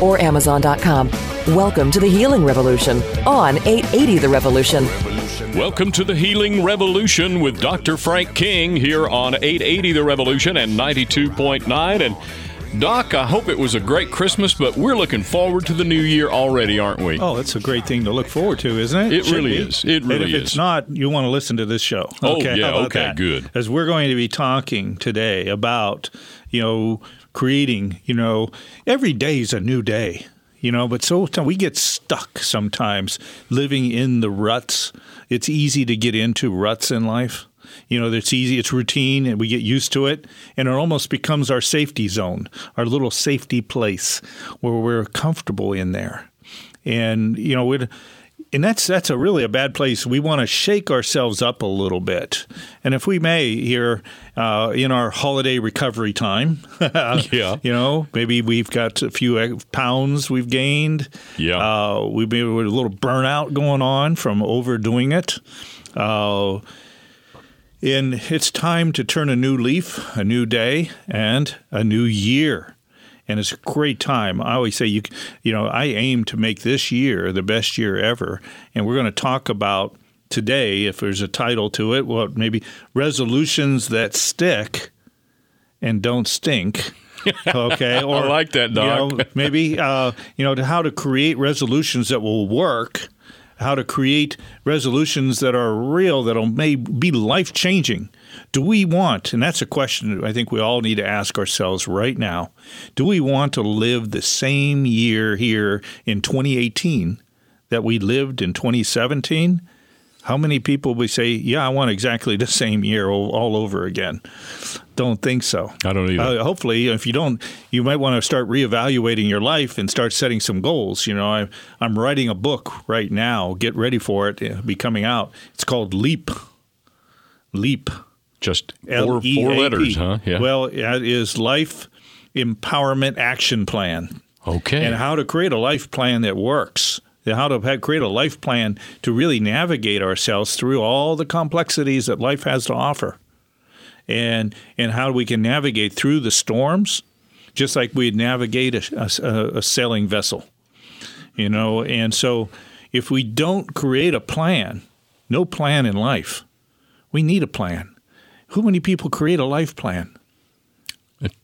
or Amazon.com. Welcome to the Healing Revolution on 880 The Revolution. Welcome to the Healing Revolution with Dr. Frank King here on 880 The Revolution and 92.9. And Doc, I hope it was a great Christmas, but we're looking forward to the new year already, aren't we? Oh, it's a great thing to look forward to, isn't it? It really be. is. It really and if is. it's not, you want to listen to this show. Oh, okay? yeah. Okay, that? good. As we're going to be talking today about, you know, creating, you know, every day is a new day you know but so we get stuck sometimes living in the ruts. It's easy to get into ruts in life. You know it's easy it's routine and we get used to it and it almost becomes our safety zone our little safety place where we're comfortable in there. And you know it and that's that's a really a bad place. We want to shake ourselves up a little bit, and if we may, here uh, in our holiday recovery time, yeah, you know, maybe we've got a few pounds we've gained. Yeah, uh, we maybe with a little burnout going on from overdoing it. Uh, and it's time to turn a new leaf, a new day, and a new year and it's a great time. I always say you you know I aim to make this year the best year ever, and we're going to talk about today if there's a title to it. Well, maybe resolutions that stick and don't stink. Okay, or I like that, Doc. You know, maybe uh, you know how to create resolutions that will work. How to create resolutions that are real, that'll may be life changing do we want, and that's a question I think we all need to ask ourselves right now, do we want to live the same year here in 2018 that we lived in 2017? How many people would say, "Yeah, I want exactly the same year all, all over again"? Don't think so. I don't either. Uh, hopefully, if you don't, you might want to start reevaluating your life and start setting some goals. You know, I, I'm writing a book right now. Get ready for it. It'll be coming out. It's called Leap. Leap just four, four letters, huh? Yeah. Well, it is Life Empowerment Action Plan. Okay. And how to create a life plan that works. How to create a life plan to really navigate ourselves through all the complexities that life has to offer. And, and how we can navigate through the storms, just like we'd navigate a, a, a sailing vessel. You know, and so if we don't create a plan, no plan in life, we need a plan who many people create a life plan?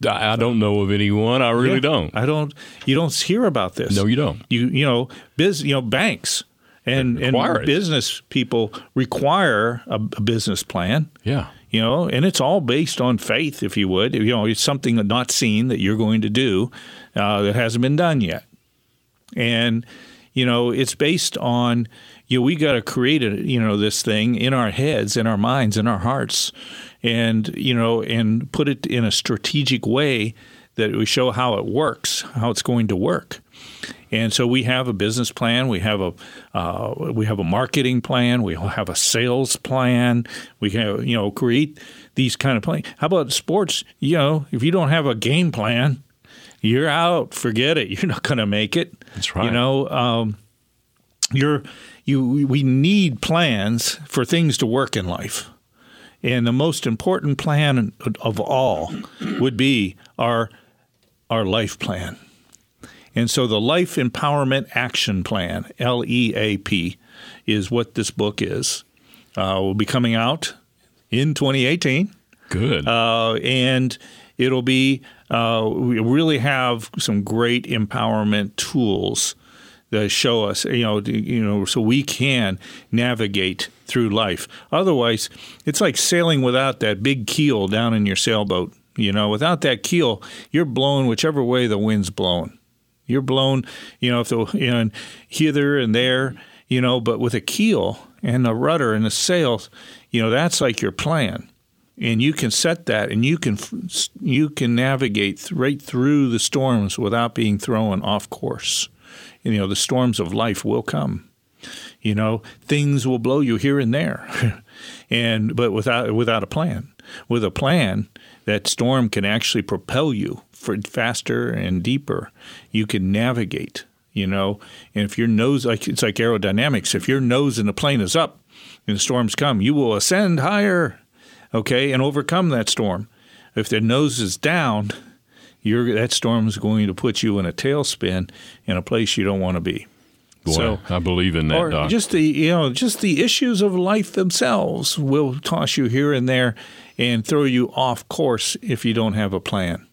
I don't know of anyone. I really yeah, don't. I don't. You don't hear about this. No, you don't. You you know, biz. You know, banks and and business people require a, a, business plan. Yeah. You know, and it's all based on faith, if you would. You know, it's something not seen that you're going to do uh, that hasn't been done yet, and you know, it's based on you know, we got to create a, you know this thing in our heads, in our minds, in our hearts, and you know, and put it in a strategic way that we show how it works, how it's going to work. And so we have a business plan, we have a uh, we have a marketing plan, we have a sales plan. We have you know create these kind of plans. How about sports? You know, if you don't have a game plan, you're out. Forget it. You're not going to make it. That's right. You know, um, you're you we need plans for things to work in life. And the most important plan of all would be our our life plan. And so the Life Empowerment Action Plan, L E A P, is what this book is. Uh, will be coming out in 2018. Good. Uh, and it'll be, uh, we really have some great empowerment tools that show us, you know, you know, so we can navigate through life. Otherwise, it's like sailing without that big keel down in your sailboat. You know, without that keel, you're blown whichever way the wind's blowing. You're blown, you know, if the you know, hither and there, you know, but with a keel and a rudder and a sail, you know, that's like your plan. and you can set that and you can you can navigate right through the storms without being thrown off course. You know the storms of life will come. You know things will blow you here and there. And but without without a plan. With a plan that storm can actually propel you faster and deeper you can navigate you know and if your nose like it's like aerodynamics if your nose in the plane is up and the storms come you will ascend higher okay, and overcome that storm. If the nose is down, that storm is going to put you in a tailspin in a place you don't want to be. Boy, so, I believe in that. Or Doc. just the you know just the issues of life themselves will toss you here and there and throw you off course if you don't have a plan.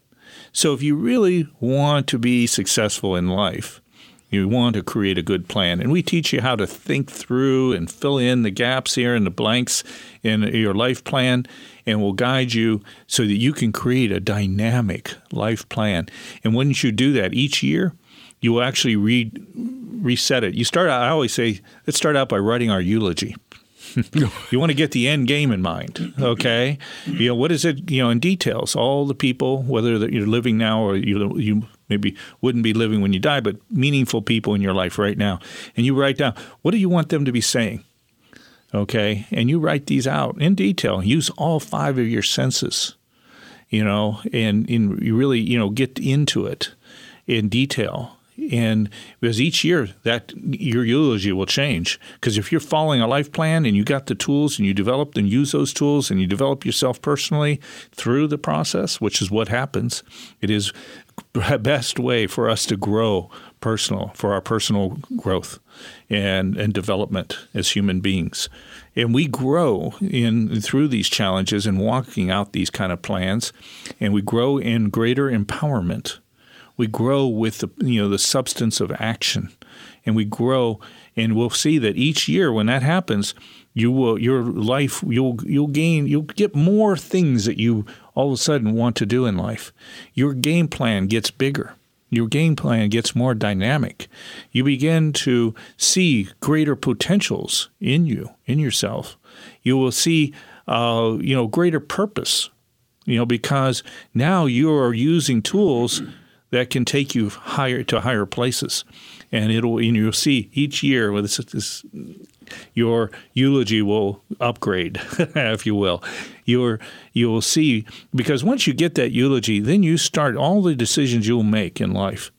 So if you really want to be successful in life, you want to create a good plan. And we teach you how to think through and fill in the gaps here and the blanks in your life plan, and we'll guide you so that you can create a dynamic life plan. And once you do that each year, you will actually re- reset it. You start out, I always say, let's start out by writing our eulogy. you want to get the end game in mind, okay? You know what is it? You know in details, all the people, whether that you're living now or you you maybe wouldn't be living when you die, but meaningful people in your life right now, and you write down what do you want them to be saying, okay? And you write these out in detail. Use all five of your senses, you know, and, and you really you know get into it in detail and because each year that your eulogy will change. Because if you're following a life plan and you got the tools and you develop and use those tools and you develop yourself personally through the process which is what happens it is the best way for us to grow personal for our personal growth and and development as human beings. And we grow in through these challenges and walking out these kind of plans and we grow in greater empowerment we grow with the you know the substance of action, and we grow, and we'll see that each year when that happens, you will your life you'll you'll gain you'll get more things that you all of a sudden want to do in life. Your game plan gets bigger. Your game plan gets more dynamic. You begin to see greater potentials in you, in yourself. You will see, uh, you know, greater purpose. You know, because now you are using tools that can take you higher to higher places. And it'll and you'll see each year with this, this your eulogy will upgrade, if you will. Your you will see because once you get that eulogy, then you start all the decisions you'll make in life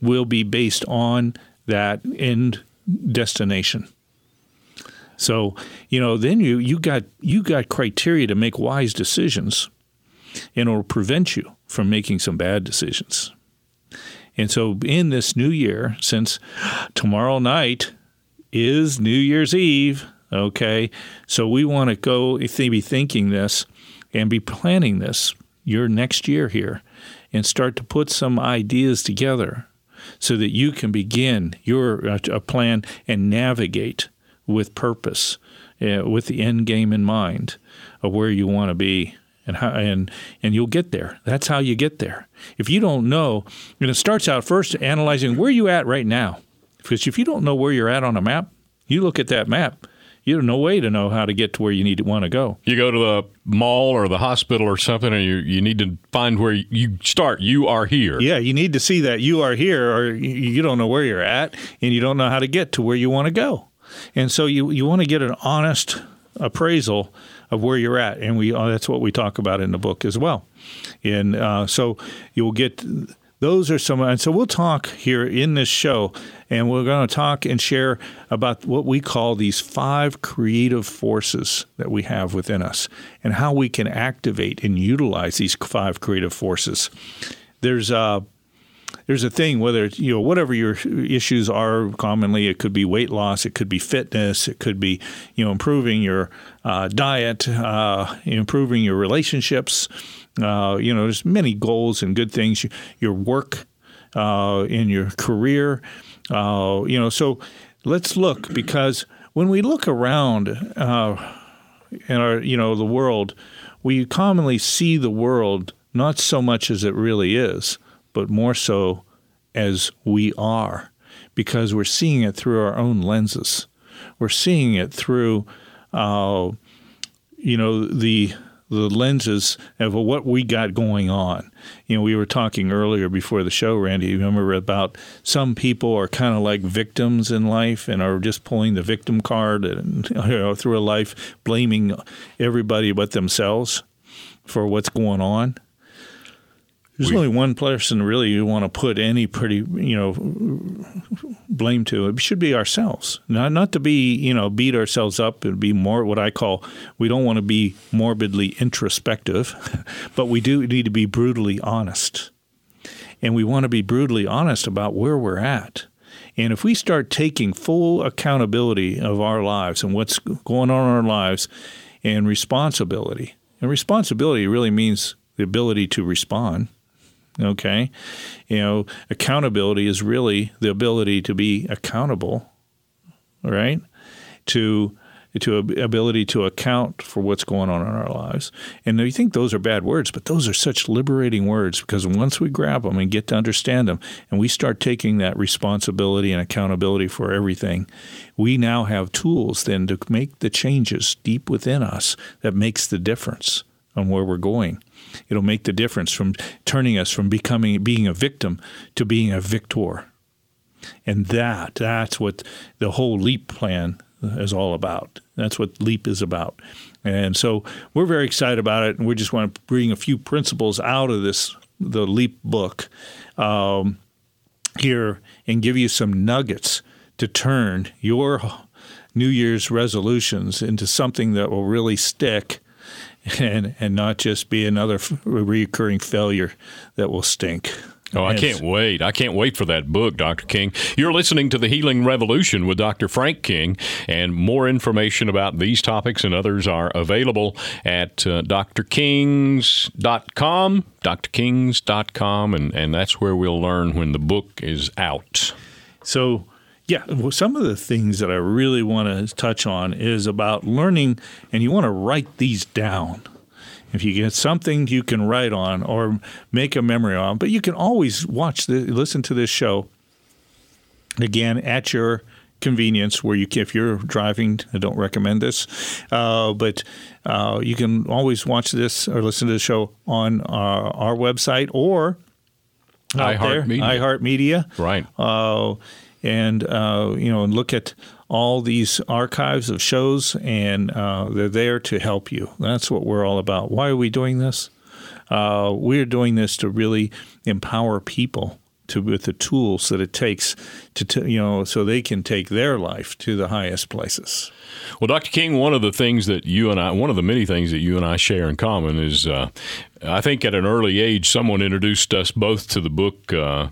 will be based on that end destination. So, you know, then you, you got you got criteria to make wise decisions and it'll prevent you from making some bad decisions. And so, in this new year, since tomorrow night is New Year's Eve, okay, so we want to go be thinking this and be planning this your next year here and start to put some ideas together so that you can begin your uh, plan and navigate with purpose, uh, with the end game in mind of where you want to be and how, and and you'll get there. That's how you get there. If you don't know, and it starts out first analyzing where you at right now. Because if you don't know where you're at on a map, you look at that map. You have no way to know how to get to where you need to want to go. You go to the mall or the hospital or something, and you you need to find where you start. You are here. Yeah, you need to see that you are here, or you don't know where you're at, and you don't know how to get to where you want to go. And so you you want to get an honest appraisal of where you're at, and we uh, that's what we talk about in the book as well. And uh, so you'll get those are some, and so we'll talk here in this show, and we're going to talk and share about what we call these five creative forces that we have within us, and how we can activate and utilize these five creative forces. There's uh, there's a thing whether you know whatever your issues are commonly it could be weight loss it could be fitness it could be you know improving your uh, diet uh, improving your relationships uh, you know there's many goals and good things your work uh, in your career uh, you know so let's look because when we look around uh, in our you know the world we commonly see the world not so much as it really is but more so as we are, because we're seeing it through our own lenses. We're seeing it through, uh, you know, the the lenses of what we got going on. You know, we were talking earlier before the show, Randy. You remember about some people are kind of like victims in life and are just pulling the victim card and you know through a life blaming everybody but themselves for what's going on. There's we, only one person really you want to put any pretty, you know, blame to. It should be ourselves. Not not to be, you know, beat ourselves up and be more what I call we don't want to be morbidly introspective, but we do need to be brutally honest. And we want to be brutally honest about where we're at. And if we start taking full accountability of our lives and what's going on in our lives and responsibility, and responsibility really means the ability to respond Okay. You know, accountability is really the ability to be accountable, right? To to ability to account for what's going on in our lives. And you think those are bad words, but those are such liberating words because once we grab them and get to understand them and we start taking that responsibility and accountability for everything, we now have tools then to make the changes deep within us that makes the difference on where we're going. It'll make the difference from turning us from becoming being a victim to being a victor. And that that's what the whole leap plan is all about. That's what leap is about. And so we're very excited about it and we just want to bring a few principles out of this the leap book um, here and give you some nuggets to turn your New Year's resolutions into something that will really stick and and not just be another recurring failure that will stink. Oh, I can't wait. I can't wait for that book, Dr. King. You're listening to The Healing Revolution with Dr. Frank King, and more information about these topics and others are available at uh, drkings.com, drkings.com, and, and that's where we'll learn when the book is out. So, yeah, well, some of the things that I really want to touch on is about learning, and you want to write these down. If you get something you can write on or make a memory on, but you can always watch the listen to this show again at your convenience where you if you're driving i don't recommend this uh, but uh, you can always watch this or listen to the show on our, our website or iHeartMedia. iHeartMedia. Right. Uh, and uh, you know, and look at all these archives of shows, and uh, they're there to help you. That's what we're all about. Why are we doing this? Uh, we're doing this to really empower people to with the tools that it takes to you know so they can take their life to the highest places. Well, Dr. King, one of the things that you and I, one of the many things that you and I share in common is, uh, I think at an early age, someone introduced us both to the book. Uh,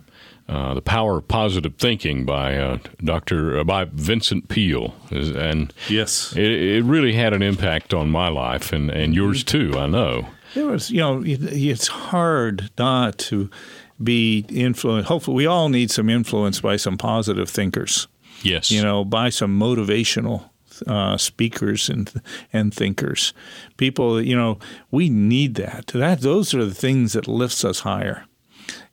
uh, the Power of Positive Thinking by uh, Dr. Uh, by Vincent Peale, and yes, it, it, really had an impact on my life and, and yours too. I know it was. You know, it's hard not to be influenced. Hopefully, we all need some influence by some positive thinkers. Yes, you know, by some motivational uh, speakers and and thinkers, people. You know, we need that. That those are the things that lifts us higher.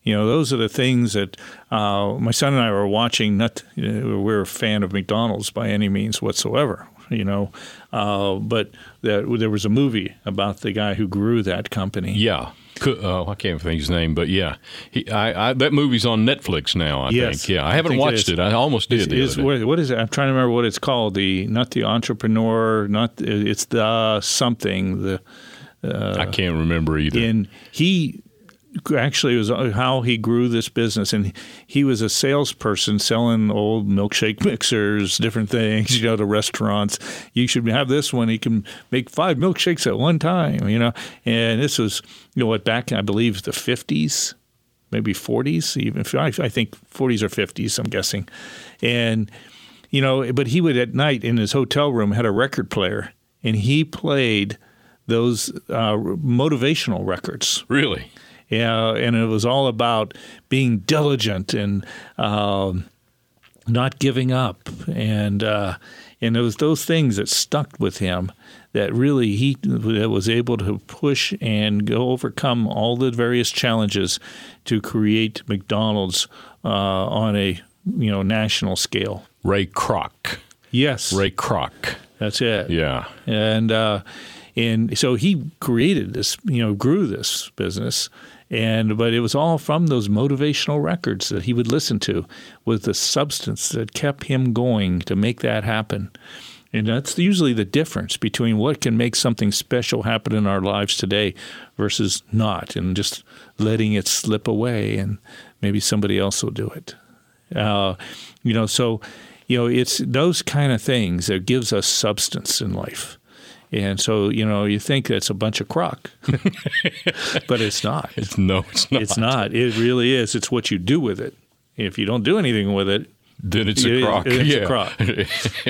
You know, those are the things that uh, my son and I were watching. Not you know, we're a fan of McDonald's by any means whatsoever. You know, uh, but there, there was a movie about the guy who grew that company. Yeah. Uh, I can't think his name, but yeah, he, I, I, that movie's on Netflix now. I yes, think. Yeah, I haven't I watched it, it, I almost did. Is, what, what is it? I'm trying to remember what it's called. The not the entrepreneur, not it's the something. The uh, I can't remember either. And he actually was uh, how he grew this business. And he was a salesperson selling old milkshake mixers different things you know to restaurants. You should have this one. He can make five milkshakes at one time you know? And this was you know what back i believe the 50s maybe 40s even. I think 40s or 50s i'm guessing. And you know but he would at night in his hotel room had a record player and he played those uh, motivational records. Really yeah, and it was all about being diligent and uh, not giving up, and uh, and it was those things that stuck with him that really he that was able to push and go overcome all the various challenges to create McDonald's uh, on a you know national scale. Ray Kroc. Yes, Ray Kroc. That's it. Yeah, and uh, and so he created this, you know, grew this business. And but it was all from those motivational records that he would listen to, with the substance that kept him going to make that happen. And that's usually the difference between what can make something special happen in our lives today versus not, and just letting it slip away, and maybe somebody else will do it. Uh, you know, so you know, it's those kind of things that gives us substance in life. And so, you know, you think that's a bunch of crock, but it's not. It's, no, it's not. It's not. It really is. It's what you do with it. If you don't do anything with it, then it's a crock. It's yeah. a crock.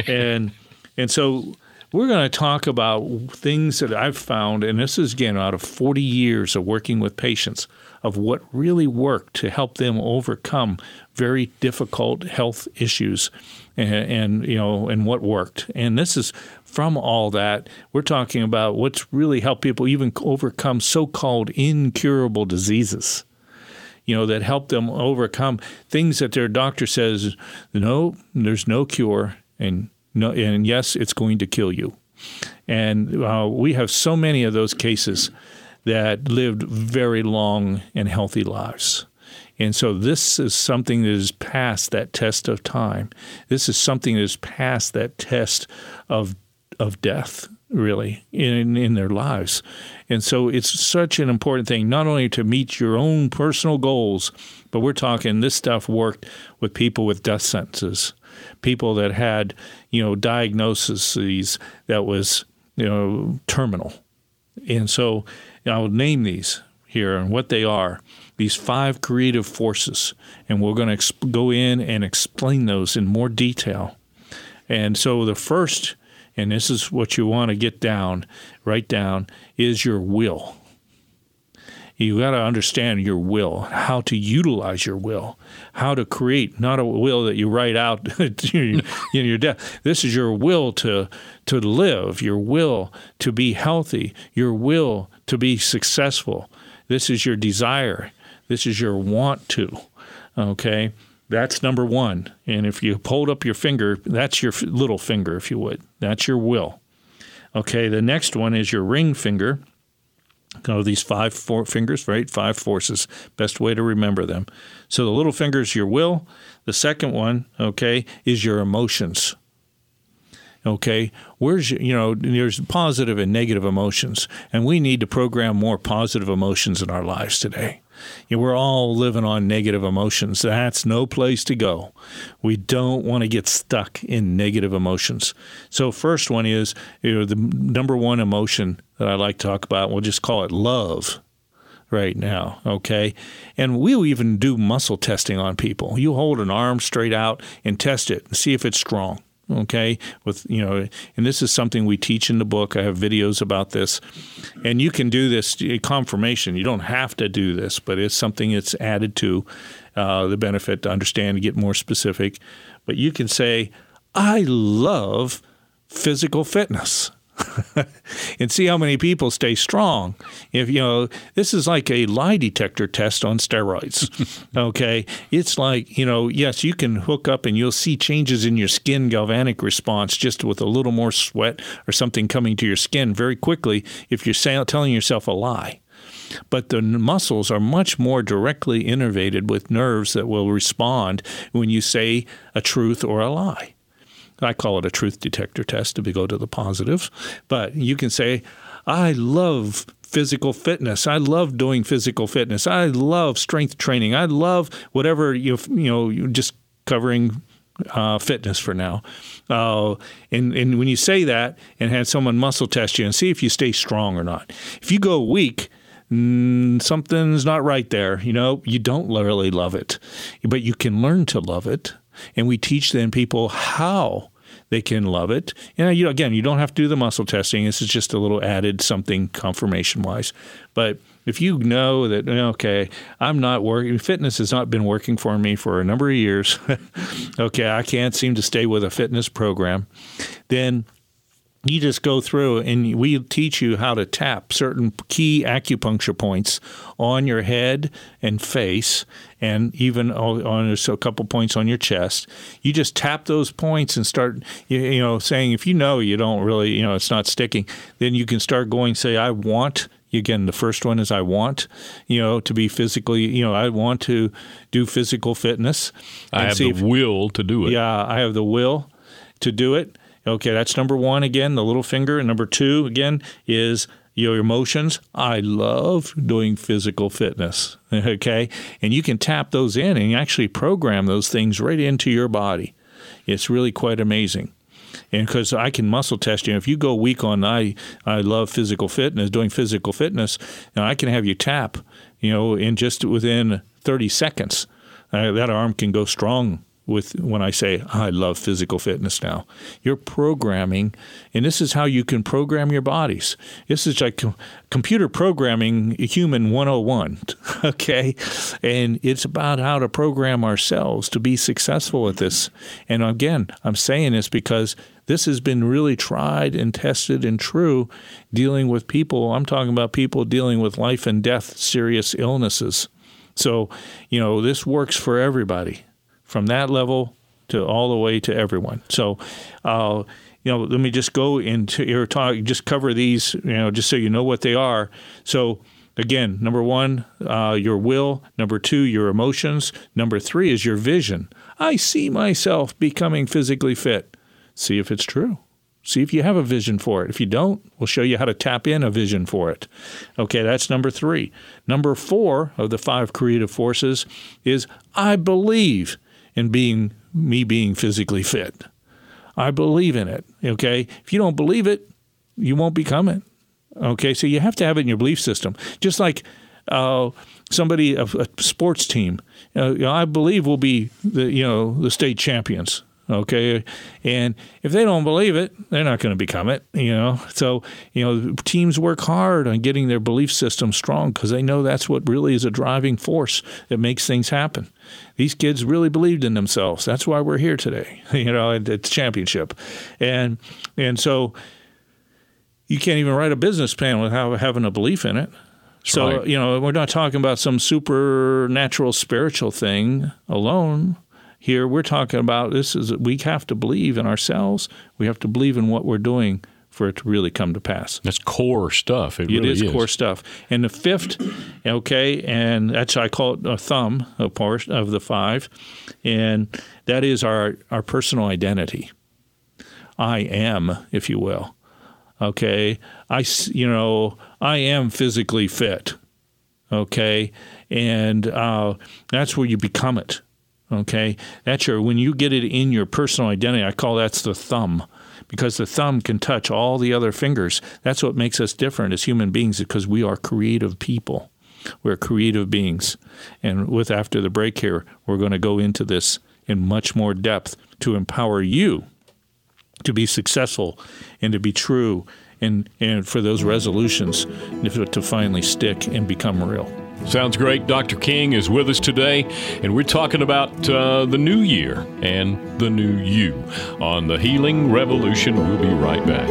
and and so we're going to talk about things that I've found, and this is again out of 40 years of working with patients, of what really worked to help them overcome very difficult health issues, and, and you know, and what worked. And this is from all that we're talking about what's really helped people even overcome so-called incurable diseases you know, that help them overcome things that their doctor says, no, there's no cure, and no, and yes, it's going to kill you. And uh, we have so many of those cases that lived very long and healthy lives. And so this is something that has passed that test of time. This is something that has passed that test of of death, really, in in their lives. And so it's such an important thing, not only to meet your own personal goals, but we're talking this stuff worked with people with death sentences people that had, you know, diagnoses that was, you know, terminal. And so I'll name these here and what they are these five creative forces. And we're going to exp- go in and explain those in more detail. And so the first, and this is what you want to get down, write down, is your will you got to understand your will, how to utilize your will, how to create not a will that you write out in your death. This is your will to to live, your will to be healthy, your will to be successful. This is your desire. This is your want to. Okay? That's number 1. And if you hold up your finger, that's your little finger if you would. That's your will. Okay, the next one is your ring finger of these five four fingers, right? Five forces. Best way to remember them. So the little finger is your will. The second one, okay, is your emotions. Okay, where's your, you know there's positive and negative emotions, and we need to program more positive emotions in our lives today. You know, we're all living on negative emotions. That's no place to go. We don't want to get stuck in negative emotions. So, first one is you know the number one emotion that I like to talk about. We'll just call it love right now, okay? And we'll even do muscle testing on people. You hold an arm straight out and test it and see if it's strong okay with you know and this is something we teach in the book. I have videos about this. And you can do this confirmation. You don't have to do this but it's something that's added to uh, the benefit to understand to get more specific. But you can say i love physical fitness and see how many people stay strong. If you know, this is like a lie detector test on steroids. okay, it's like you know, yes, you can hook up and you'll see changes in your skin galvanic response just with a little more sweat or something coming to your skin very quickly if you're telling yourself a lie but the muscles are much more directly innervated with nerves that will respond when you say a truth or a lie. I call it a truth detector test if we go to the positive. But you can say, I love physical fitness. I love doing physical fitness. I love strength training. I love whatever you you know just covering uh, fitness for now. Uh, and and when you say that and have someone muscle test you and see if you stay strong or not. If you go weak. Mm, something's not right there. You know, you don't really love it, but you can learn to love it. And we teach then people how they can love it. And uh, you know, again, you don't have to do the muscle testing. This is just a little added something confirmation wise. But if you know that okay, I'm not working, fitness has not been working for me for a number of years. okay, I can't seem to stay with a fitness program. Then you just go through and we teach you how to tap certain key acupuncture points on your head and face and even on a couple points on your chest you just tap those points and start you, know saying if you know you don't really you know it's not sticking then you can start going say i want again the first one is i want you know to be physically you know i want to do physical fitness i have the if, will to do it yeah i have the will to do it Okay, that's number one again, the little finger. And number two again is your emotions. I love doing physical fitness. Okay, and you can tap those in and actually program those things right into your body. It's really quite amazing. And because I can muscle test you, if you go weak on I I love physical fitness, doing physical fitness, know, I can have you tap, you know, in just within 30 seconds. Uh, that arm can go strong with when I say I love physical fitness now. You're programming, and this is how you can program your bodies. This is like computer programming human 101, okay? And it's about how to program ourselves to be successful at this. And again, I'm saying this because this has been really tried and tested and true dealing with people. I'm talking about people dealing with life and death serious illnesses. So, you know, this works for everybody from that level to all the way to everyone. So, uh, you know, let me just go into your talk, just cover these, you know, just so you know what they are. So, again, number one, uh, your will. Number two, your emotions. Number three is your vision. I see myself becoming physically fit. See if it's true. See if you have a vision for it. If you don't, we'll show you how to tap in a vision for it. Okay, that's number three. Number four of the five creative forces is I believe in being me being physically fit. I believe in it. Okay. If you don't believe it, you won't become it. Okay. So you have to have it in your belief system. Just like uh, somebody, a, a, sports team, uh, I believe will be the, you know, the state champions. Okay. And if they don't believe it, they're not going to become it, you know. So, you know, teams work hard on getting their belief system strong because they know that's what really is a driving force that makes things happen. These kids really believed in themselves. That's why we're here today, you know, at the championship. And, and so you can't even write a business plan without having a belief in it. That's so, right. you know, we're not talking about some supernatural spiritual thing alone here we're talking about this is we have to believe in ourselves. We have to believe in what we're doing for it to really come to pass. That's core stuff. It, it really is, is, core stuff. And the fifth, okay, and that's I call it a thumb, of course, of the five, and that is our our personal identity. I am, if you will. Okay, I you know I am physically fit. Okay, and uh, that's where you become it. Okay, that's your when you get it in your personal identity. I call that's the thumb, because the thumb can touch all the other fingers. That's what makes us different as human beings, because we are creative people. We're creative beings, and with after the break here, we're going to go into this in much more depth to empower you to be successful and to be true and, and for those resolutions to finally stick and become real. Sounds great. Dr. King is with us today, and we're talking about uh, the new year and the new you on the Healing Revolution. We'll be right back.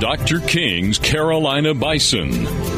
Dr. King's Carolina Bison.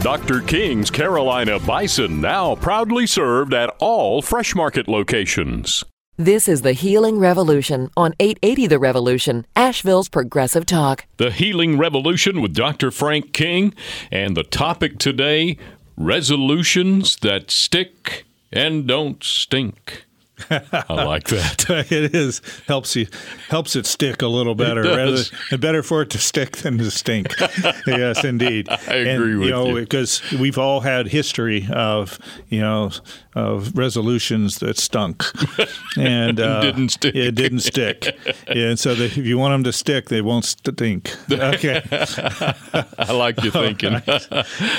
Dr. King's Carolina Bison now proudly served at all Fresh Market locations. This is the Healing Revolution on 880 The Revolution, Asheville's Progressive Talk. The Healing Revolution with Dr. Frank King. And the topic today resolutions that stick and don't stink. I like that. it is helps you helps it stick a little better. Rather better for it to stick than to stink. yes, indeed. I agree and, with you. Know, because we've all had history of you know of resolutions that stunk and uh, didn't stick. It didn't stick. and so they, if you want them to stick, they won't stink. Okay, I like your thinking.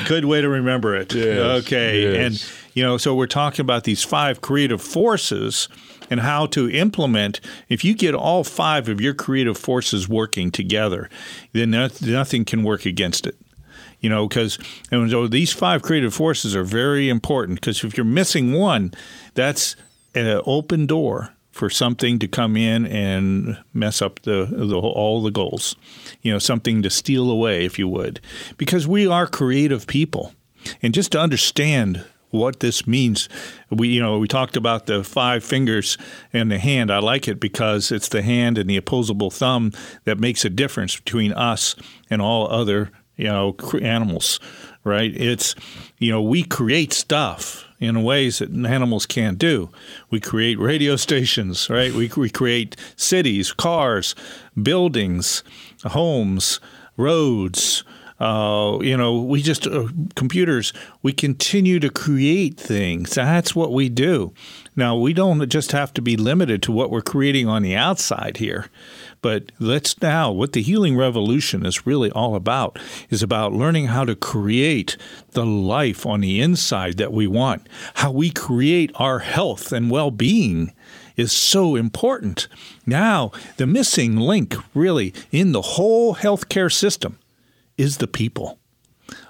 good way to remember it. Yes, Okay, yes. and you know, so we're talking about these five creative forces and how to implement. If you get all five of your creative forces working together, then nothing can work against it. You know, because and so these five creative forces are very important. Because if you're missing one, that's an open door for something to come in and mess up the, the all the goals. You know, something to steal away, if you would, because we are creative people, and just to understand what this means. We you know we talked about the five fingers and the hand. I like it because it's the hand and the opposable thumb that makes a difference between us and all other you know animals, right? It's you know we create stuff in ways that animals can't do. We create radio stations, right? We, we create cities, cars, buildings, homes, roads. Uh, you know, we just uh, computers. We continue to create things. That's what we do. Now we don't just have to be limited to what we're creating on the outside here, but let's now what the healing revolution is really all about is about learning how to create the life on the inside that we want. How we create our health and well-being is so important. Now, the missing link really in the whole healthcare system is the people.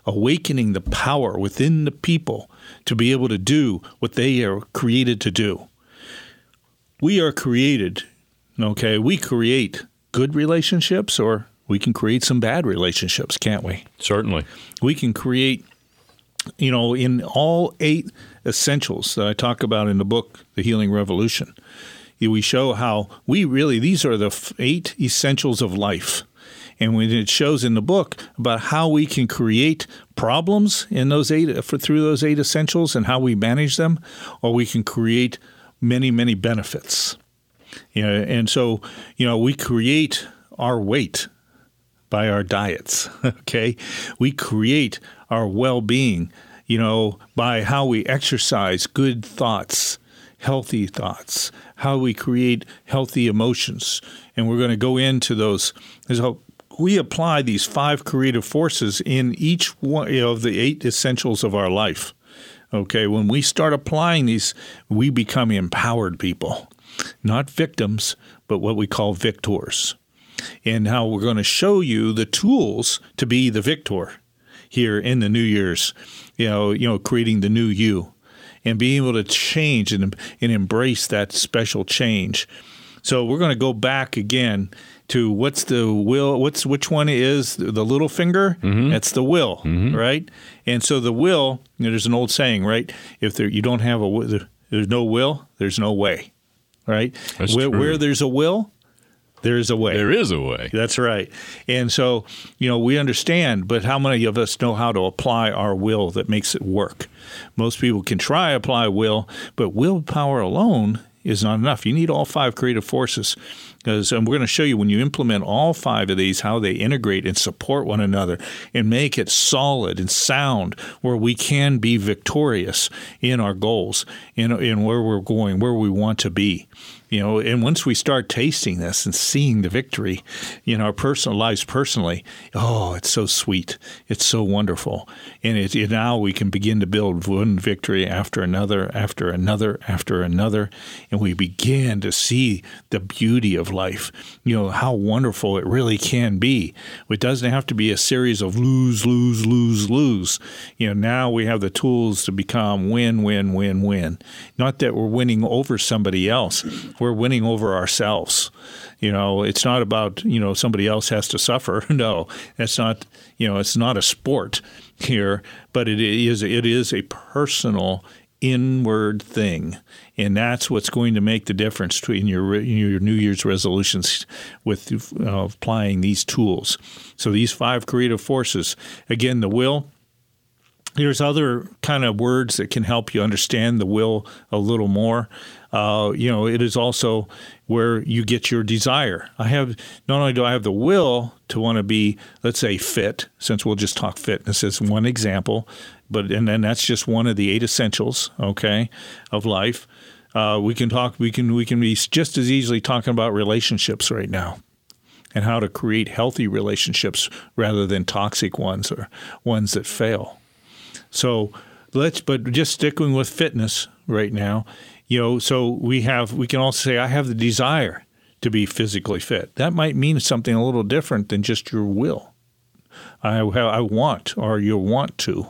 Awakening the power within the people to be able to do what they are created to do. We are created, okay, we create good relationships or we can create some bad relationships, can't we? Certainly. We can create, you know, in all eight essentials that I talk about in the book, The Healing Revolution, we show how we really, these are the eight essentials of life. And when it shows in the book about how we can create problems in those eight for, through those eight essentials and how we manage them, or we can create many, many benefits. You know, and so, you know, we create our weight by our diets. Okay, we create our well-being, you know, by how we exercise good thoughts, healthy thoughts, how we create healthy emotions, and we're going to go into those. So we apply these five creative forces in each one of the eight essentials of our life. Okay, when we start applying these, we become empowered people, not victims, but what we call victors and how we're going to show you the tools to be the victor here in the New Year's, you know, you know, creating the new you and being able to change and, and embrace that special change. So we're going to go back again to what's the will, what's which one is the little finger? Mm-hmm. That's the will, mm-hmm. right? And so the will, you know, there's an old saying, right? If there you don't have a there's no will, there's no way, right? Where, where there's a will, there's a way. There is a way. That's right. And so, you know, we understand, but how many of us know how to apply our will that makes it work? Most people can try apply will, but willpower alone is not enough. You need all five creative forces. Because and we're going to show you when you implement all five of these, how they integrate and support one another and make it solid and sound, where we can be victorious in our goals, in, in where we're going, where we want to be you know and once we start tasting this and seeing the victory in our personal lives personally oh it's so sweet. It's so wonderful. And it, it- now we can begin to build one victory after another after another after another. And we begin to see the beauty of life. You know how wonderful it really can be. It doesn't have to be a series of lose lose lose lose. You know now we have the tools to become win win win win. Not that we're winning over somebody else we're winning over ourselves you know it's not about you know somebody else has to suffer no that's not you know it's not a sport here but it is it is a personal inward thing. And that's what's going to make the difference between your, your New Year's resolutions with uh, applying these tools. So, these five creative forces again, the will. There's other kind of words that can help you understand the will a little more. Uh, you know, it is also where you get your desire. I have not only do I have the will to want to be, let's say, fit, since we'll just talk fitness as one example, but and then that's just one of the eight essentials, okay, of life. Uh, we can talk. We can we can be just as easily talking about relationships right now, and how to create healthy relationships rather than toxic ones or ones that fail. So let's, but just sticking with fitness right now, you know, so we have we can also say I have the desire to be physically fit. That might mean something a little different than just your will. I I want or you want to.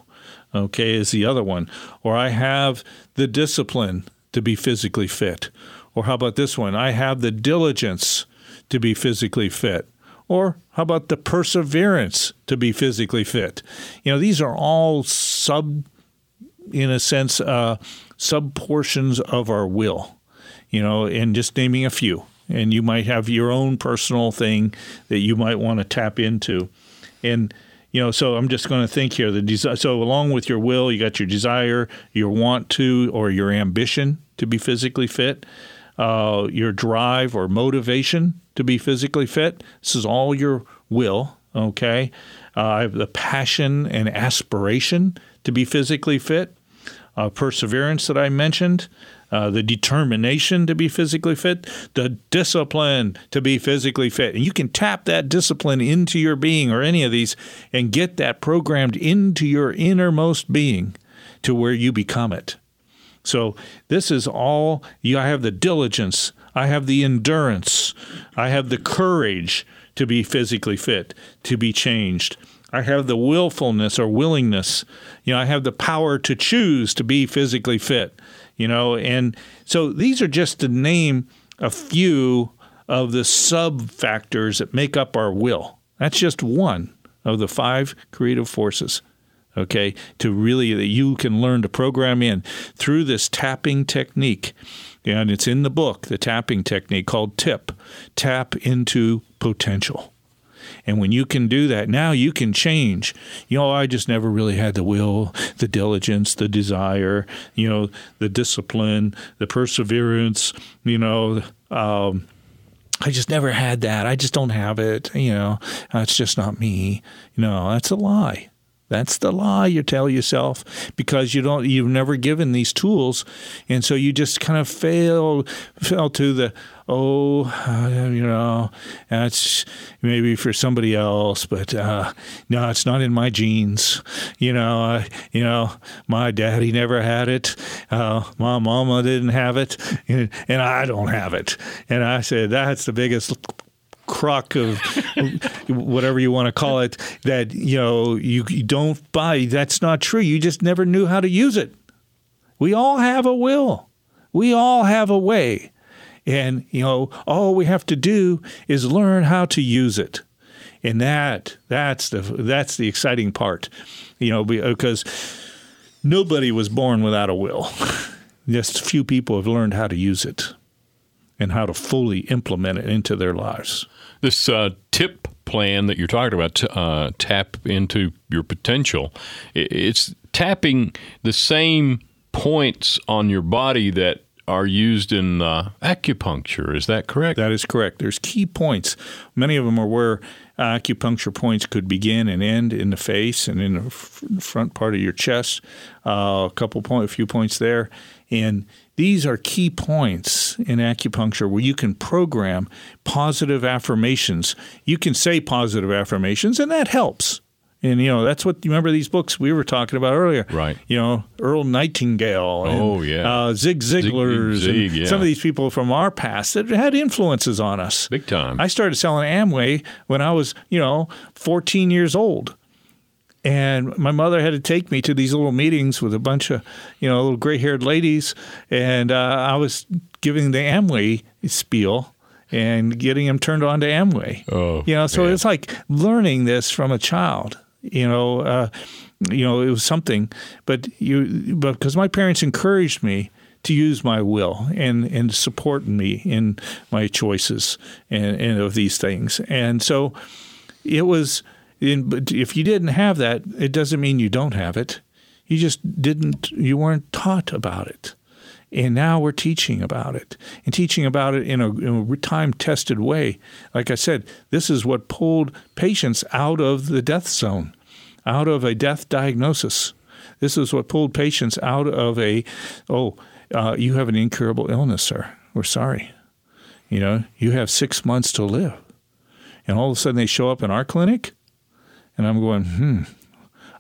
Okay, is the other one. Or I have the discipline to be physically fit. Or how about this one? I have the diligence to be physically fit. Or how about the perseverance to be physically fit? You know, these are all sub, in a sense, uh, sub portions of our will, you know, and just naming a few. And you might have your own personal thing that you might want to tap into. And, you know, so I'm just going to think here. The so along with your will, you got your desire, your want to, or your ambition to be physically fit, uh, your drive or motivation to be physically fit. This is all your will, okay? Uh, I have the passion and aspiration to be physically fit, uh, perseverance that I mentioned, uh, the determination to be physically fit, the discipline to be physically fit. And you can tap that discipline into your being or any of these and get that programmed into your innermost being to where you become it. So this is all you I have the diligence, I have the endurance, I have the courage to be physically fit, to be changed. I have the willfulness or willingness. You know, I have the power to choose to be physically fit, you know, and so these are just to name a few of the sub factors that make up our will. That's just one of the five creative forces okay, to really that you can learn to program in through this tapping technique. And it's in the book, the tapping technique called TIP, tap into potential. And when you can do that, now you can change. You know, I just never really had the will, the diligence, the desire, you know, the discipline, the perseverance, you know, um, I just never had that. I just don't have it. You know, it's just not me. You know, that's a lie. That's the lie you tell yourself because you don't you've never given these tools, and so you just kind of fail fell to the oh uh, you know that's maybe for somebody else, but uh, no, it's not in my genes. You know, uh, you know my daddy never had it, uh, my mama didn't have it, and, and I don't have it. And I said that's the biggest crock of whatever you want to call it that you know you, you don't buy. That's not true. You just never knew how to use it. We all have a will. We all have a way. And you know, all we have to do is learn how to use it. And that that's the that's the exciting part. You know, because nobody was born without a will. Just few people have learned how to use it and how to fully implement it into their lives. This uh, tip plan that you're talking about, uh, tap into your potential, it's tapping the same points on your body that are used in uh, acupuncture. Is that correct? That is correct. There's key points. Many of them are where acupuncture points could begin and end in the face and in the front part of your chest. Uh, a couple point, a few points there, and these are key points in acupuncture where you can program positive affirmations. You can say positive affirmations, and that helps. And you know that's what you remember these books we were talking about earlier, right? You know Earl Nightingale, and, oh yeah, uh, Zig Ziglar, Zig, yeah. some of these people from our past that had influences on us, big time. I started selling Amway when I was you know 14 years old, and my mother had to take me to these little meetings with a bunch of you know little gray-haired ladies, and uh, I was giving the Amway spiel and getting them turned on to Amway. Oh, you know, so man. it's like learning this from a child. You know, uh, you know, it was something. But you, but because my parents encouraged me to use my will and and support me in my choices and, and of these things. And so it was. But if you didn't have that, it doesn't mean you don't have it. You just didn't. You weren't taught about it. And now we're teaching about it and teaching about it in a, a time tested way. Like I said, this is what pulled patients out of the death zone, out of a death diagnosis. This is what pulled patients out of a, oh, uh, you have an incurable illness, sir. We're sorry. You know, you have six months to live. And all of a sudden they show up in our clinic, and I'm going, hmm,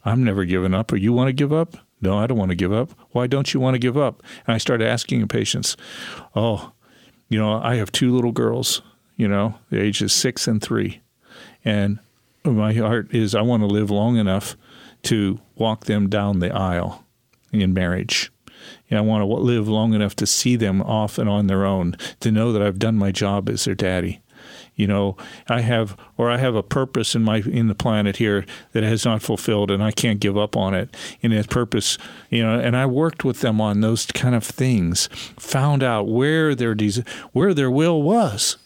I'm never giving up. Or you want to give up? No, I don't want to give up. Why don't you want to give up? And I started asking the patients, oh, you know, I have two little girls, you know, the ages six and three. And my heart is I want to live long enough to walk them down the aisle in marriage. And I want to live long enough to see them off and on their own, to know that I've done my job as their daddy you know i have or i have a purpose in my in the planet here that has not fulfilled and i can't give up on it in that purpose you know and i worked with them on those kind of things found out where their where their will was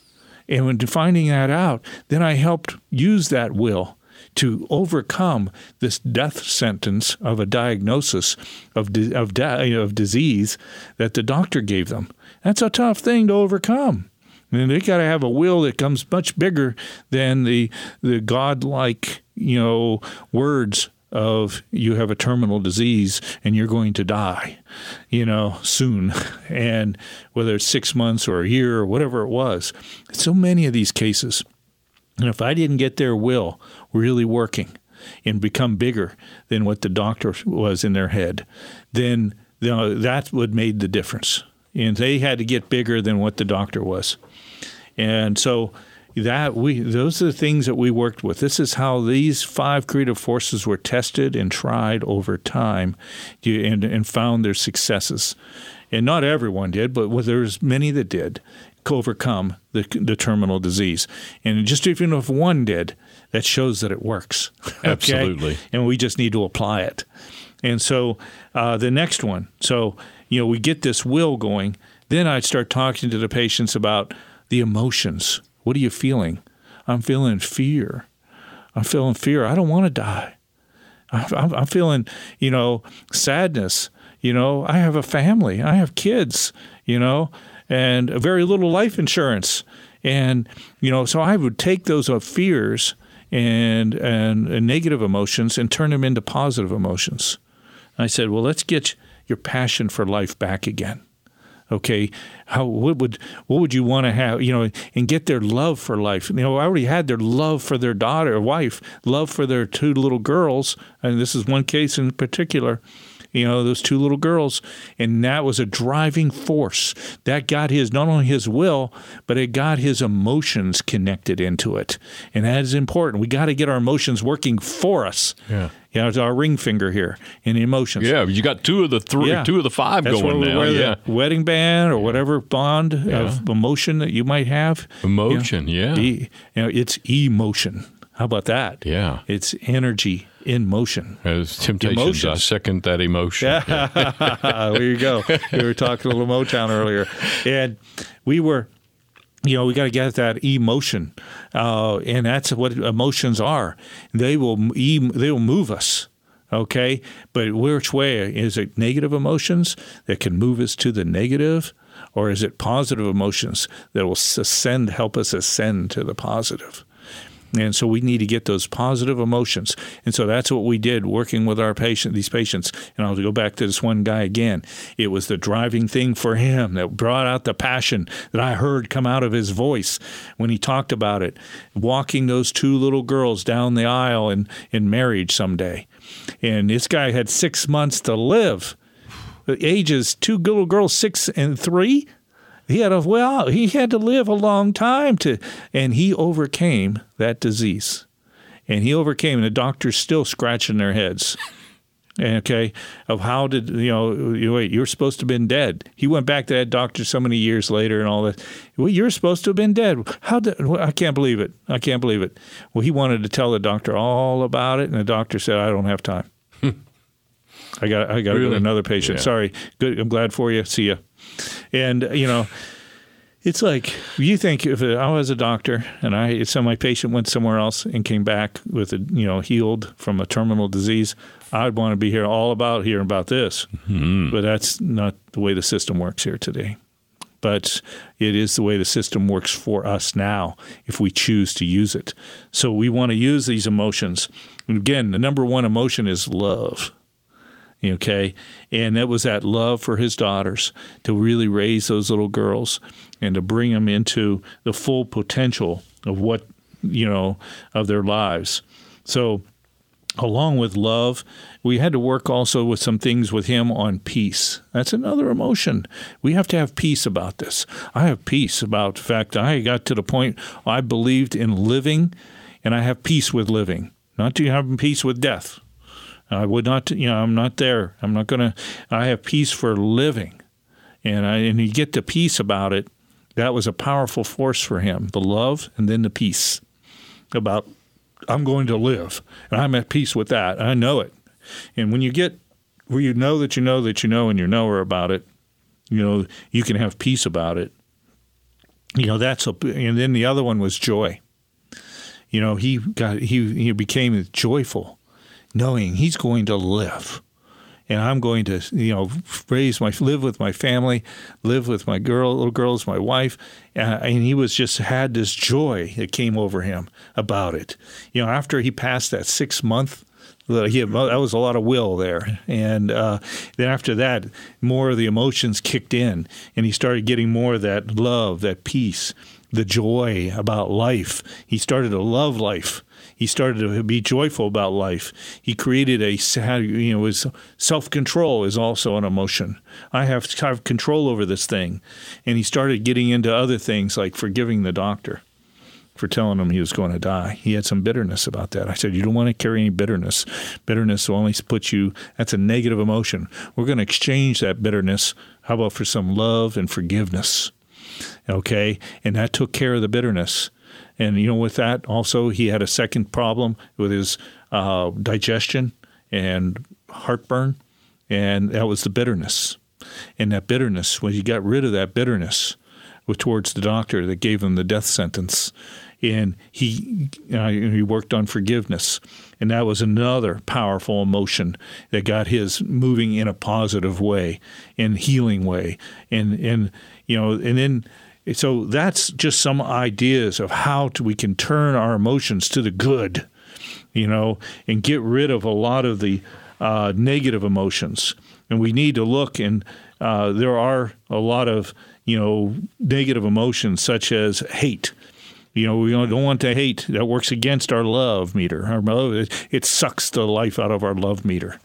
and when finding that out then i helped use that will to overcome this death sentence of a diagnosis of of, of disease that the doctor gave them. That's a tough thing to overcome. And they got to have a will that comes much bigger than the the godlike, you know, words of you have a terminal disease and you're going to die, you know, soon. And whether it's six months or a year or whatever it was, so many of these cases. And if I didn't get their will really working and become bigger than what the doctor was in their head, then you know, that would made the difference. And they had to get bigger than what the doctor was. And so that we those are the things that we worked with. This is how these five creative forces were tested and tried over time, and, and found their successes. And not everyone did, but well, there's many that did overcome the, the terminal disease. And just even if one did, that shows that it works. okay? Absolutely. And we just need to apply it. And so uh, the next one, so you know, we get this will going. Then I start talking to the patients about the emotions. What are you feeling? I'm feeling fear. I'm feeling fear. I don't want to die. I'm, I'm feeling, you know, sadness. You know, I have a family. I have kids. You know, and a very little life insurance. And you know, so I would take those fears and, and and negative emotions and turn them into positive emotions. I said, well, let's get your passion for life back again okay how what would what would you want to have you know and get their love for life? You know i already had their love for their daughter wife love for their two little girls and this is one case in particular you know those two little girls and that was a driving force that got his not only his will but it got his emotions connected into it and that is important we got to get our emotions working for us yeah you know, it's our ring finger here in the emotions. Yeah, you got two of the three, yeah. two of the five That's going now. yeah, wedding band or whatever bond yeah. of emotion that you might have. Emotion, you know, yeah. E, you know, it's emotion. How about that? Yeah, it's energy in motion. As temptations. I second that emotion. Yeah. there you go. We were talking a little Motown earlier, and we were you know, we got to get that emotion, uh, and that's what emotions are. They will they will move us. Okay, but which way is it? Negative emotions that can move us to the negative, or is it positive emotions that will ascend, help us ascend to the positive? And so we need to get those positive emotions. And so that's what we did working with our patient, these patients. And I'll go back to this one guy again. It was the driving thing for him that brought out the passion that I heard come out of his voice when he talked about it. Walking those two little girls down the aisle in, in marriage someday. And this guy had six months to live. Ages two little girls, six and three he had a well he had to live a long time to and he overcame that disease and he overcame and the doctors still scratching their heads okay of how did you know you wait you're supposed to have been dead he went back to that doctor so many years later and all that well you're supposed to have been dead how did i can't believe it i can't believe it well he wanted to tell the doctor all about it and the doctor said i don't have time hmm. I got I got to go to Really? another patient. Yeah. Sorry. Good. I'm glad for you. See ya. And you know, it's like you think if I was a doctor and I so my patient went somewhere else and came back with a you know healed from a terminal disease, I'd want to be here all about hearing about this. Mm-hmm. But that's not the way the system works here today. But it is the way the system works for us now if we choose to use it. So we want to use these emotions. And again, the number one emotion is love okay? And that was that love for his daughters to really raise those little girls and to bring them into the full potential of what you know of their lives. So along with love we had to work also with some things with him on peace. That's another emotion. We have to have peace about this. I have peace about the fact i got to the point i believed in living and i have peace with living. Not to have peace with death I would not, you know, I'm not there. I'm not going to, I have peace for living. And, I, and you get the peace about it. That was a powerful force for him the love and then the peace about, I'm going to live. And I'm at peace with that. I know it. And when you get where you know that you know that you know and you're knower about it, you know, you can have peace about it. You know, that's a, and then the other one was joy. You know, he got, he, he became joyful knowing he's going to live and I'm going to, you know, raise my live with my family, live with my girl, little girls, my wife, uh, and he was just had this joy that came over him about it. You know, after he passed that six month, he, that was a lot of will there, and uh, then after that, more of the emotions kicked in, and he started getting more of that love, that peace, the joy about life. He started to love life he started to be joyful about life. He created a you know his self control is also an emotion. I have to have control over this thing, and he started getting into other things like forgiving the doctor for telling him he was going to die. He had some bitterness about that. I said, You don't want to carry any bitterness. Bitterness will only put you, that's a negative emotion. We're going to exchange that bitterness. How about for some love and forgiveness? Okay. And that took care of the bitterness. And you know, with that, also he had a second problem with his uh, digestion and heartburn, and that was the bitterness. And that bitterness, when he got rid of that bitterness, towards the doctor that gave him the death sentence, and he uh, he worked on forgiveness, and that was another powerful emotion that got his moving in a positive way, in healing way, and and you know, and then so that's just some ideas of how to, we can turn our emotions to the good, you know, and get rid of a lot of the uh, negative emotions. And we need to look, and uh, there are a lot of you know negative emotions such as hate. You know, we don't want to hate. That works against our love meter. Our love, it sucks the life out of our love meter.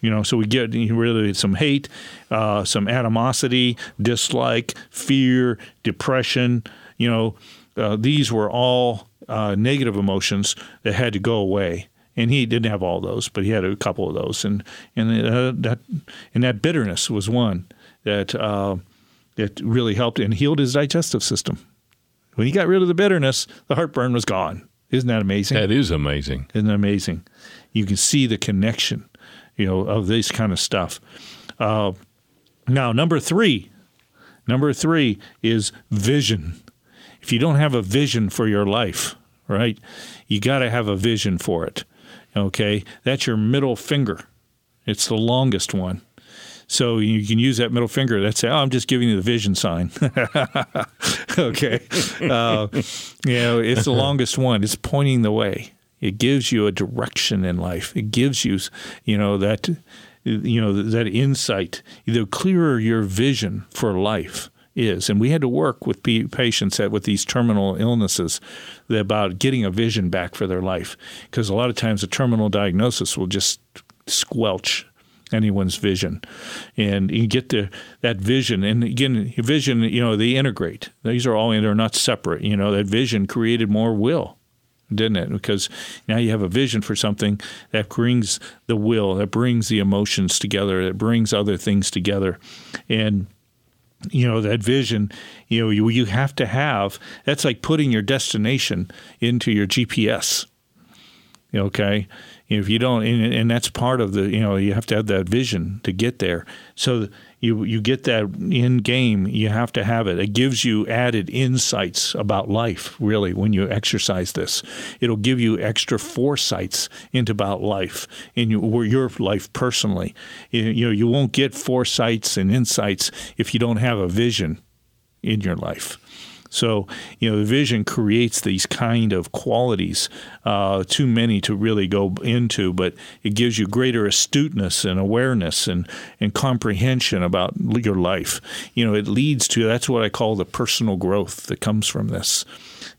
You know, so we get really some hate, uh, some animosity, dislike, fear, depression. You know, uh, these were all uh, negative emotions that had to go away. And he didn't have all those, but he had a couple of those, and and uh, that and that bitterness was one that uh, that really helped and healed his digestive system. When he got rid of the bitterness, the heartburn was gone. Isn't that amazing? That is amazing. Isn't that amazing? You can see the connection, you know, of this kind of stuff. Uh, now, number three, number three is vision. If you don't have a vision for your life, right, you got to have a vision for it. Okay, that's your middle finger. It's the longest one. So you can use that middle finger. That's oh, I'm just giving you the vision sign. okay, uh, you know it's the longest one. It's pointing the way. It gives you a direction in life. It gives you, you know that, you know that insight. The clearer your vision for life is, and we had to work with patients that with these terminal illnesses about getting a vision back for their life because a lot of times a terminal diagnosis will just squelch anyone's vision. And you get the that vision. And again vision you know they integrate. These are all in, they're not separate. You know that vision created more will didn't it? Because now you have a vision for something that brings the will that brings the emotions together that brings other things together. And you know that vision you know you, you have to have that's like putting your destination into your gps okay If you don't, and, and that's part of the, you know, you have to have that vision to get there. So you you get that in game. You have to have it. It gives you added insights about life. Really, when you exercise this, it'll give you extra foresights into about life in your, your life personally. You, you know, you won't get foresights and insights if you don't have a vision in your life. So, you know, the vision creates these kind of qualities, uh, too many to really go into, but it gives you greater astuteness and awareness and, and comprehension about your life. You know, it leads to that's what I call the personal growth that comes from this.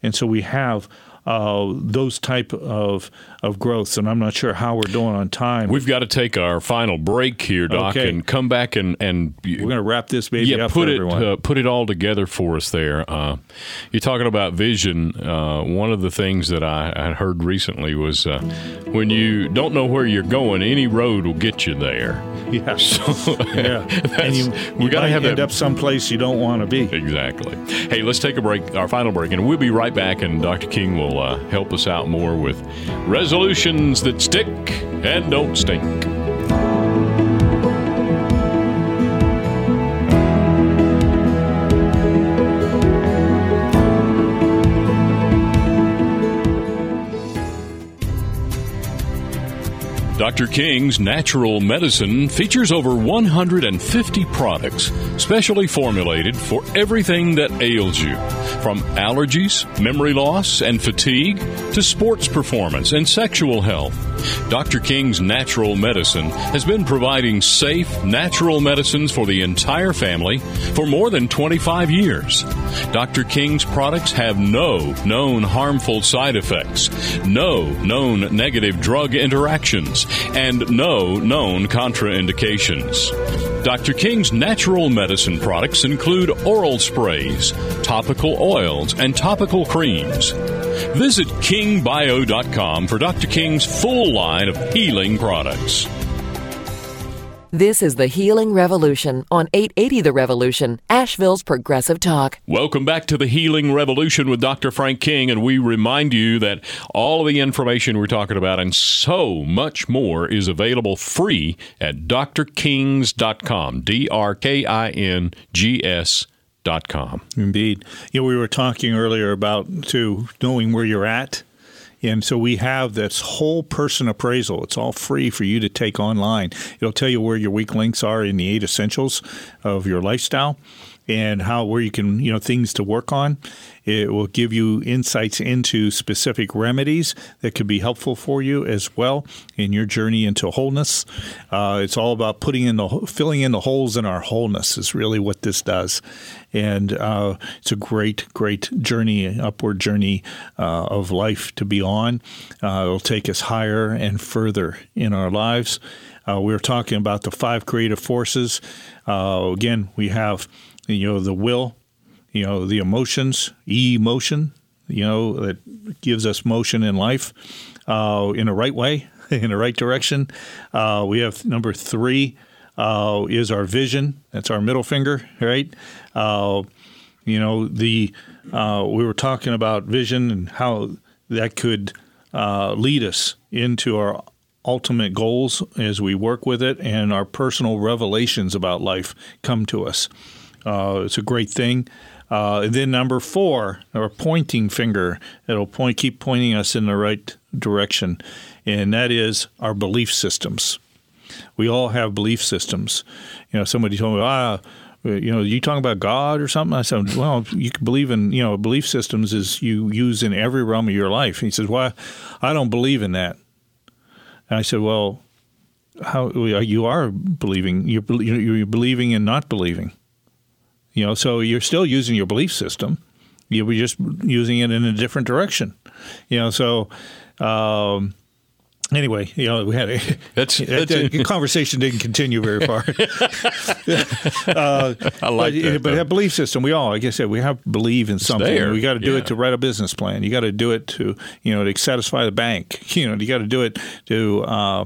And so we have uh, those type of of growth, And I'm not sure how we're doing on time. We've got to take our final break here, Doc, okay. and come back and and we're going to wrap this baby yeah, up put it uh, put it all together for us there. Uh, you're talking about vision. Uh, one of the things that I, I heard recently was uh, when you don't know where you're going, any road will get you there. Yeah. So, yeah. and you, we got to have end that. up someplace you don't want to be. Exactly. Hey, let's take a break, our final break, and we'll be right back. And Dr. King will uh, help us out more with resolutions that stick and don't stink. Dr. King's Natural Medicine features over 150 products specially formulated for everything that ails you, from allergies, memory loss, and fatigue to sports performance and sexual health. Dr. King's Natural Medicine has been providing safe, natural medicines for the entire family for more than 25 years. Dr. King's products have no known harmful side effects, no known negative drug interactions, and no known contraindications. Dr. King's natural medicine products include oral sprays, topical oils, and topical creams. Visit kingbio.com for Dr. King's full line of healing products. This is the Healing Revolution on 880 The Revolution, Asheville's Progressive Talk. Welcome back to the Healing Revolution with Dr. Frank King, and we remind you that all of the information we're talking about and so much more is available free at drkings.com. D R K I N G S. Dot com. Indeed. You know, we were talking earlier about to knowing where you're at and so we have this whole person appraisal. It's all free for you to take online. It'll tell you where your weak links are in the eight essentials of your lifestyle and how where you can you know things to work on. It will give you insights into specific remedies that could be helpful for you as well in your journey into wholeness. Uh, it's all about putting in the filling in the holes in our wholeness is really what this does, and uh, it's a great great journey, upward journey uh, of life to be on. Uh, it'll take us higher and further in our lives. Uh, we were talking about the five creative forces. Uh, again, we have you know, the will, you know, the emotions, emotion, you know, that gives us motion in life uh, in the right way, in the right direction. Uh, we have number three uh, is our vision. That's our middle finger, right? Uh, you know, the uh, we were talking about vision and how that could uh, lead us into our ultimate goals as we work with it, and our personal revelations about life come to us. Uh, it's a great thing. Uh, and then number four, our pointing finger. It'll point, keep pointing us in the right direction, and that is our belief systems. We all have belief systems. You know, somebody told me, ah, you know, you talking about God or something? I said, well, you can believe in, you know, belief systems is you use in every realm of your life. And he says, well, I don't believe in that. And I said, well, how you are believing? You're, you're believing and not believing. You know, so you're still using your belief system. You're just using it in a different direction. You know, so. Um, Anyway, you know, we had a, that's, that's a, conversation didn't continue very far. uh, I like but, that. But have belief system. We all, like I said, we have to believe in something. There. We got to do yeah. it to write a business plan. You got to do it to, you know, to satisfy the bank. You know, you got to do it to. Uh,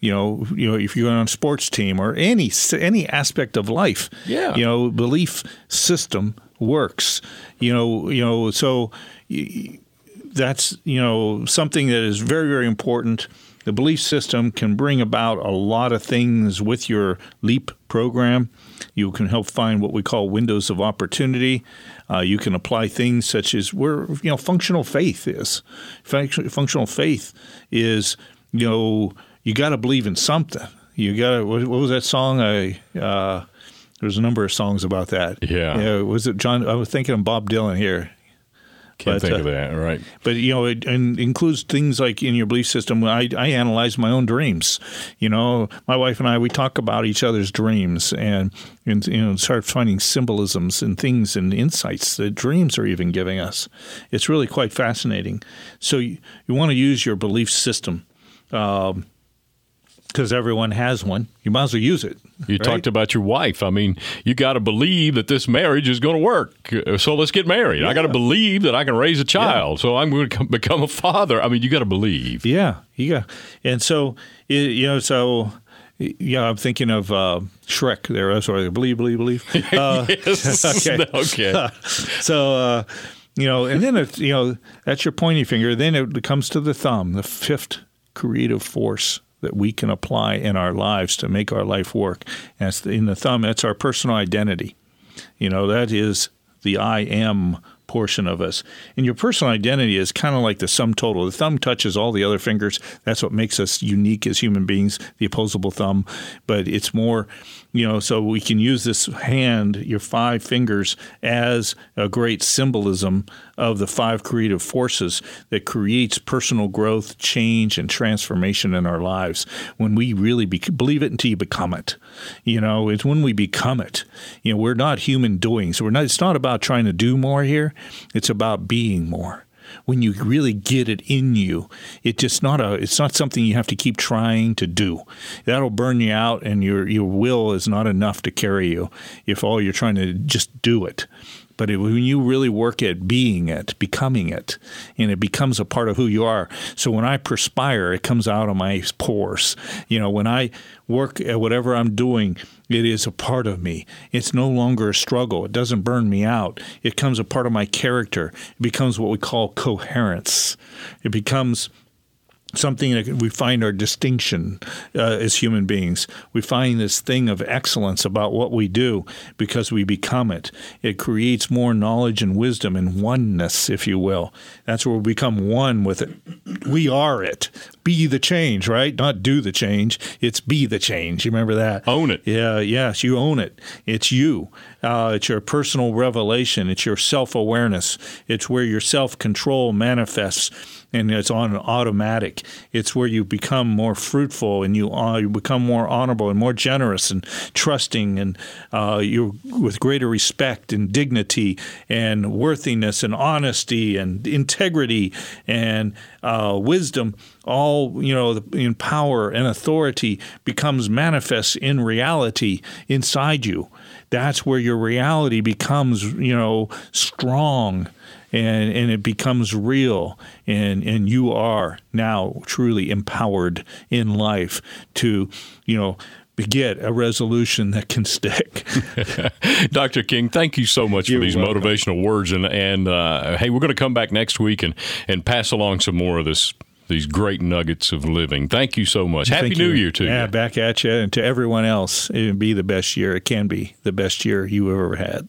you know, you know, if you're on a sports team or any any aspect of life, yeah, you know, belief system works. You know, you know, so that's you know something that is very very important the belief system can bring about a lot of things with your LEAP program. You can help find what we call windows of opportunity. Uh, you can apply things such as where you know functional faith is. Functional faith is you know you got to believe in something. You got to what, what was that song? I uh, there's a number of songs about that. Yeah. yeah. Was it John? I was thinking of Bob Dylan here. Can't but, think uh, of that, right? But you know, it, it, includes things like in your belief system. I, I analyze my own dreams. You know, my wife and I we talk about each other's dreams and and you know start finding symbolisms and things and insights that dreams are even giving us. It's really quite fascinating. So you, you want to use your belief system. Um, because everyone has one. You might as well use it. You right? talked about your wife. I mean, you got to believe that this marriage is going to work. So let's get married. Yeah. I got to believe that I can raise a child. Yeah. So I'm going to become a father. I mean, you got to believe. Yeah, you got. And so you know, so yeah, I'm thinking of uh, Shrek there. I sorry, believe, believe, believe. Uh, yes. okay. okay. so. Uh, you know, and then it, you know that's your pointy finger. Then it comes to the thumb, the fifth creative force that we can apply in our lives to make our life work. And in the thumb, that's our personal identity. You know, that is the I am portion of us. And your personal identity is kind of like the sum total. The thumb touches all the other fingers. That's what makes us unique as human beings, the opposable thumb. But it's more you know, so we can use this hand, your five fingers, as a great symbolism of the five creative forces that creates personal growth, change, and transformation in our lives. When we really be, believe it until you become it, you know, it's when we become it. You know, we're not human doings. We're not. It's not about trying to do more here. It's about being more when you really get it in you. It's just not a it's not something you have to keep trying to do. That'll burn you out and your your will is not enough to carry you if all you're trying to just do it. But it, when you really work at being it, becoming it, and it becomes a part of who you are. So when I perspire, it comes out of my pores. You know, when I work at whatever I'm doing, it is a part of me. It's no longer a struggle. It doesn't burn me out. It becomes a part of my character. It becomes what we call coherence. It becomes something that we find our distinction uh, as human beings. We find this thing of excellence about what we do because we become it. It creates more knowledge and wisdom and oneness, if you will. That's where we become one with it. We are it. Be the change, right? Not do the change. It's be the change. You remember that? Own it. Yeah, yes, you own it. It's you. Uh, it's your personal revelation. It's your self awareness. It's where your self control manifests and it's on automatic. It's where you become more fruitful and you uh, you become more honorable and more generous and trusting and uh, you with greater respect and dignity and worthiness and honesty and integrity and uh, wisdom. All you know, in power and authority becomes manifest in reality inside you. That's where your reality becomes, you know, strong and and it becomes real and and you are now truly empowered in life to you know get a resolution that can stick. Dr. King, thank you so much You're for these welcome. motivational words. And, and uh, hey, we're going to come back next week and, and pass along some more of this. These great nuggets of living. Thank you so much. Happy thank New you. Year to yeah, you. Yeah, back at you. And to everyone else, it will be the best year. It can be the best year you ever had.